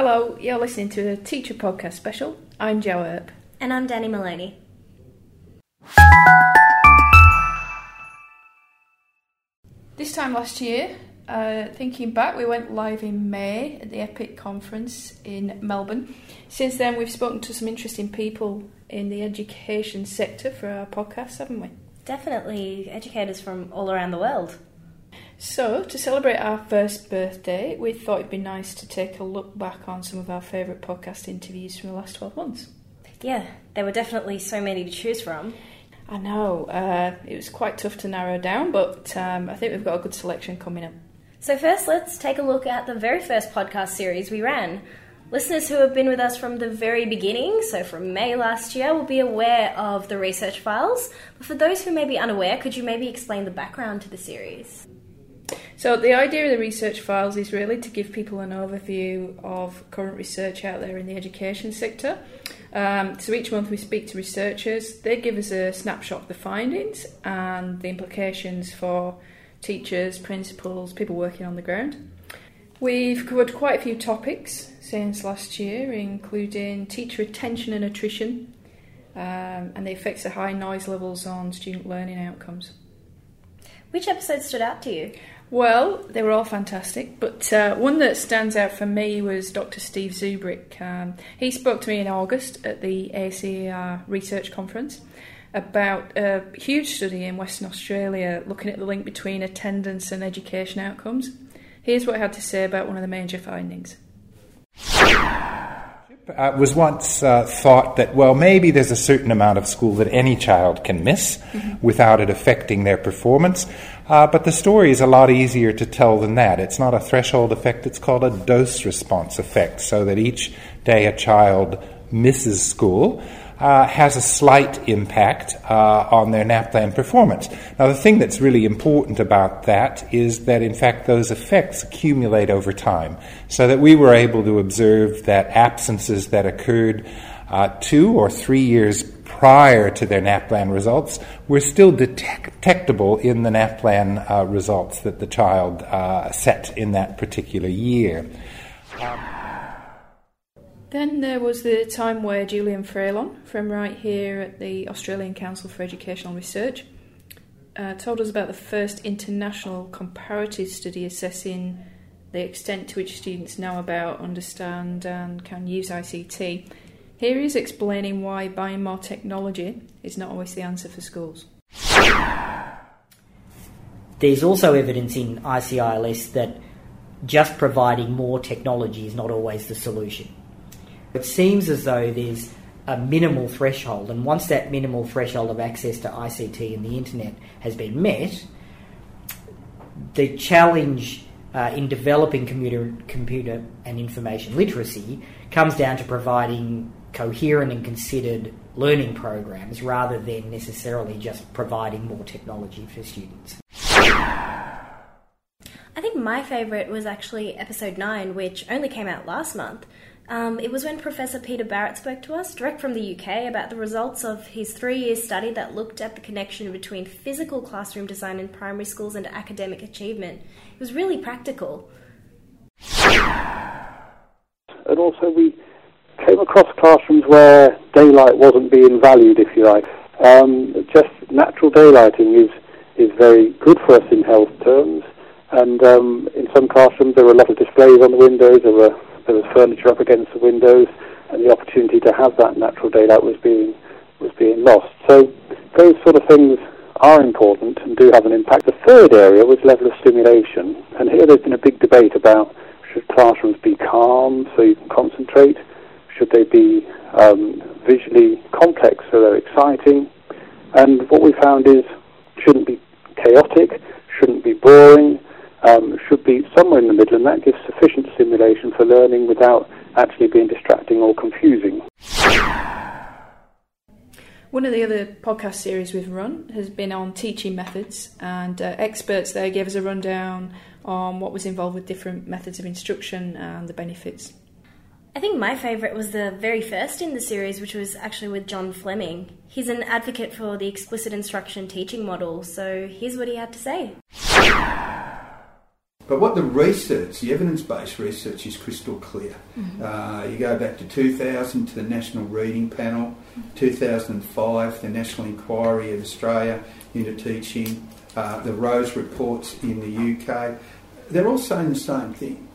Hello, you're listening to a teacher podcast special. I'm Jo Earp. And I'm Danny Maloney. This time last year, uh, thinking back, we went live in May at the EPIC conference in Melbourne. Since then, we've spoken to some interesting people in the education sector for our podcast, haven't we? Definitely educators from all around the world. So, to celebrate our first birthday, we thought it'd be nice to take a look back on some of our favourite podcast interviews from the last 12 months. Yeah, there were definitely so many to choose from. I know, uh, it was quite tough to narrow down, but um, I think we've got a good selection coming up. So, first, let's take a look at the very first podcast series we ran. Listeners who have been with us from the very beginning, so from May last year, will be aware of the research files. But for those who may be unaware, could you maybe explain the background to the series? So, the idea of the research files is really to give people an overview of current research out there in the education sector. Um, so, each month we speak to researchers, they give us a snapshot of the findings and the implications for teachers, principals, people working on the ground. We've covered quite a few topics since last year, including teacher retention and attrition um, and the effects of high noise levels on student learning outcomes. Which episode stood out to you? Well, they were all fantastic, but uh, one that stands out for me was Dr. Steve Zubrick. Um, he spoke to me in August at the ACER research conference about a huge study in Western Australia looking at the link between attendance and education outcomes. Here's what I had to say about one of the major findings. Uh, was once uh, thought that, well, maybe there's a certain amount of school that any child can miss mm-hmm. without it affecting their performance. Uh, but the story is a lot easier to tell than that. It's not a threshold effect, it's called a dose response effect, so that each day a child misses school uh, has a slight impact uh, on their NAPLAN performance. Now, the thing that's really important about that is that, in fact, those effects accumulate over time, so that we were able to observe that absences that occurred uh, two or three years prior to their NAPLAN results were still detect- detectable in the NAPLAN uh, results that the child uh, set in that particular year. Um, then there was the time where Julian Fraillon, from right here at the Australian Council for Educational Research, uh, told us about the first international comparative study assessing the extent to which students know about, understand, and can use ICT. Here he is explaining why buying more technology is not always the answer for schools. There's also evidence in ICILS that just providing more technology is not always the solution. It seems as though there's a minimal threshold, and once that minimal threshold of access to ICT and the internet has been met, the challenge uh, in developing computer, computer and information literacy comes down to providing coherent and considered learning programs rather than necessarily just providing more technology for students. I think my favourite was actually episode 9, which only came out last month. Um, it was when Professor Peter Barrett spoke to us, direct from the UK, about the results of his three year study that looked at the connection between physical classroom design in primary schools and academic achievement. It was really practical. And also, we came across classrooms where daylight wasn't being valued, if you like. Um, just natural daylighting is, is very good for us in health terms. And um, in some classrooms, there were a lot of displays on the windows. There were there was furniture up against the windows, and the opportunity to have that natural daylight was being was being lost. So those sort of things are important and do have an impact. The third area was level of stimulation, and here there's been a big debate about should classrooms be calm so you can concentrate, should they be um, visually complex so they're exciting, and what we found is shouldn't be chaotic, shouldn't be boring, um, should be somewhere in the middle, and that gives sufficient stimulation for learning without actually being distracting or confusing. One of the other podcast series we've run has been on teaching methods, and uh, experts there gave us a rundown on what was involved with different methods of instruction and the benefits. I think my favourite was the very first in the series, which was actually with John Fleming. He's an advocate for the explicit instruction teaching model, so here's what he had to say. But what the research, the evidence based research, is crystal clear. Mm-hmm. Uh, you go back to 2000 to the National Reading Panel, 2005, the National Inquiry of Australia into Teaching, uh, the Rose reports in the UK. They're all saying the same thing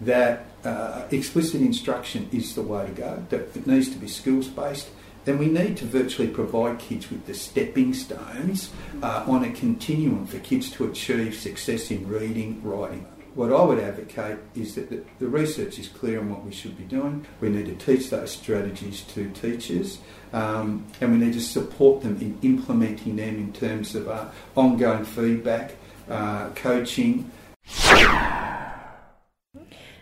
that uh, explicit instruction is the way to go, that it needs to be skills based, then we need to virtually provide kids with the stepping stones uh, on a continuum for kids to achieve success in reading, writing. What I would advocate is that the, the research is clear on what we should be doing. We need to teach those strategies to teachers um, and we need to support them in implementing them in terms of uh, ongoing feedback, uh, coaching,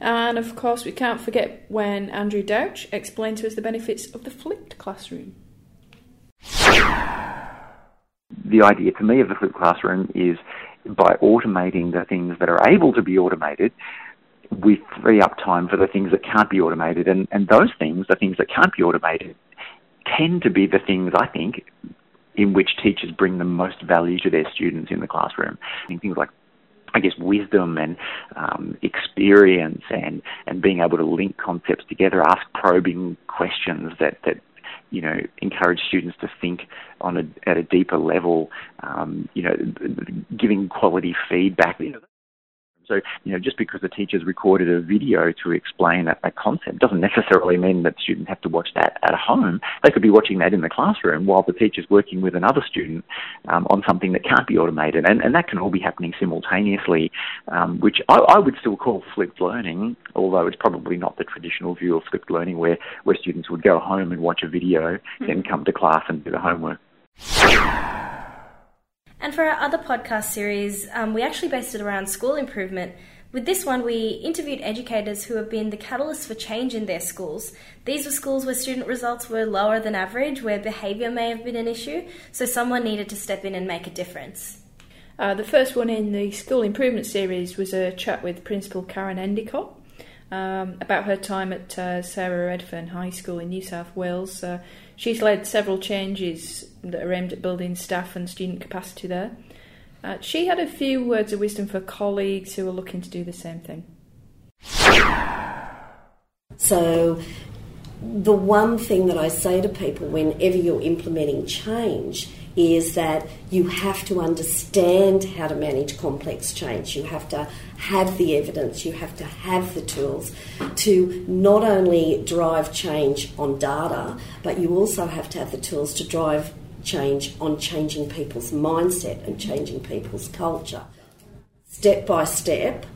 and of course, we can't forget when Andrew Douch explained to us the benefits of the flipped classroom. The idea to me of the flipped classroom is by automating the things that are able to be automated, we free up time for the things that can't be automated. And, and those things, the things that can't be automated, tend to be the things I think in which teachers bring the most value to their students in the classroom. things like I guess wisdom and um, experience and and being able to link concepts together, ask probing questions that that you know encourage students to think on a, at a deeper level. Um, you know, giving quality feedback. You know, so, you know, just because the teacher's recorded a video to explain a, a, concept doesn't necessarily mean that students have to watch that at home. They could be watching that in the classroom while the teacher's working with another student um, on something that can't be automated. And, and that can all be happening simultaneously, um, which I, I, would still call flipped learning, although it's probably not the traditional view of flipped learning where, where students would go home and watch a video, mm-hmm. then come to class and do the homework. And for our other podcast series, um, we actually based it around school improvement. With this one, we interviewed educators who have been the catalyst for change in their schools. These were schools where student results were lower than average, where behaviour may have been an issue, so someone needed to step in and make a difference. Uh, the first one in the school improvement series was a chat with Principal Karen Endicott um, about her time at uh, Sarah Redfern High School in New South Wales. Uh, she's led several changes that are aimed at building staff and student capacity there. Uh, she had a few words of wisdom for colleagues who are looking to do the same thing. So, the one thing that I say to people whenever you're implementing change is that you have to understand how to manage complex change. You have to have the evidence, you have to have the tools to not only drive change on data, but you also have to have the tools to drive change on changing people's mindset and changing people's culture. Step by step,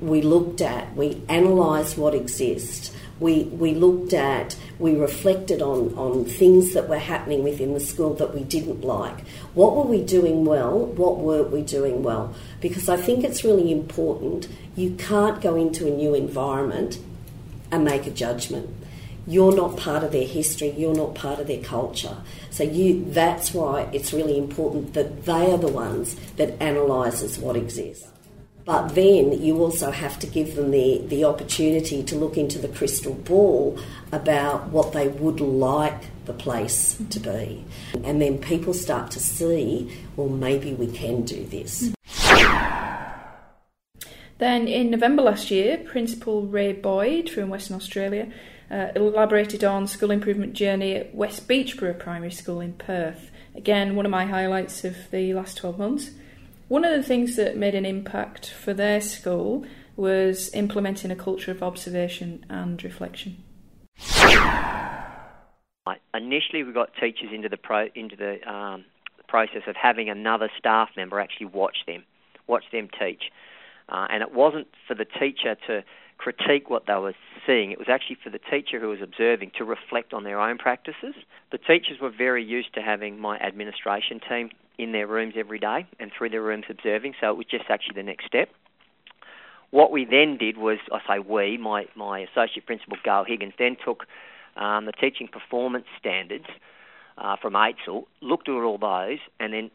we looked at, we analysed what exists we, we looked at, we reflected on, on things that were happening within the school that we didn't like. What were we doing well? What weren't we doing well? Because I think it's really important. You can't go into a new environment and make a judgment. You're not part of their history, you're not part of their culture. So you that's why it's really important that they are the ones that analyses what exists. But then you also have to give them the, the opportunity to look into the crystal ball about what they would like the place to be. And then people start to see, well, maybe we can do this. Then in November last year, Principal Ray Boyd from Western Australia uh, elaborated on school improvement journey at West Beechboro Primary School in Perth. Again, one of my highlights of the last 12 months. One of the things that made an impact for their school was implementing a culture of observation and reflection. Initially, we got teachers into the pro, into the um, process of having another staff member actually watch them, watch them teach, uh, and it wasn't for the teacher to critique what they were seeing. It was actually for the teacher who was observing to reflect on their own practices. The teachers were very used to having my administration team in their rooms every day and through their rooms observing, so it was just actually the next step. What we then did was, I say we, my, my associate principal Gail Higgins then took um, the teaching performance standards uh, from AITSL, looked at all those, and then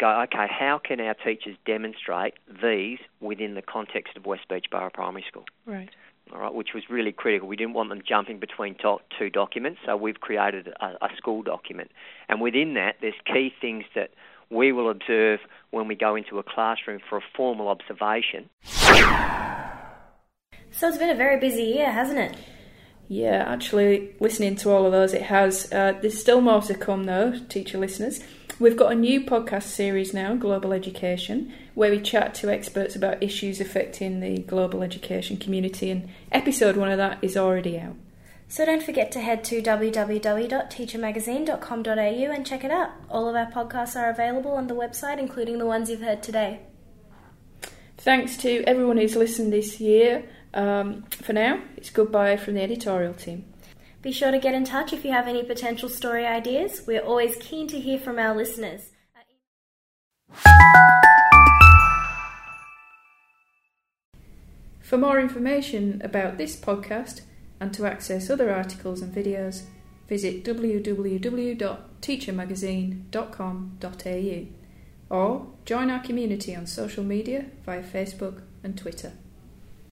go, okay, how can our teachers demonstrate these within the context of West Beechboro Primary School? Right. All right, which was really critical. We didn't want them jumping between to- two documents, so we've created a, a school document. And within that, there's key things that we will observe when we go into a classroom for a formal observation. So it's been a very busy year, hasn't it? Yeah, actually, listening to all of those, it has. Uh, there's still more to come, though, teacher listeners. We've got a new podcast series now, Global Education, where we chat to experts about issues affecting the global education community, and episode one of that is already out. So don't forget to head to www.teachermagazine.com.au and check it out. All of our podcasts are available on the website, including the ones you've heard today. Thanks to everyone who's listened this year. Um, for now, it's goodbye from the editorial team. Be sure to get in touch if you have any potential story ideas. We're always keen to hear from our listeners. For more information about this podcast and to access other articles and videos, visit www.teachermagazine.com.au or join our community on social media via Facebook and Twitter.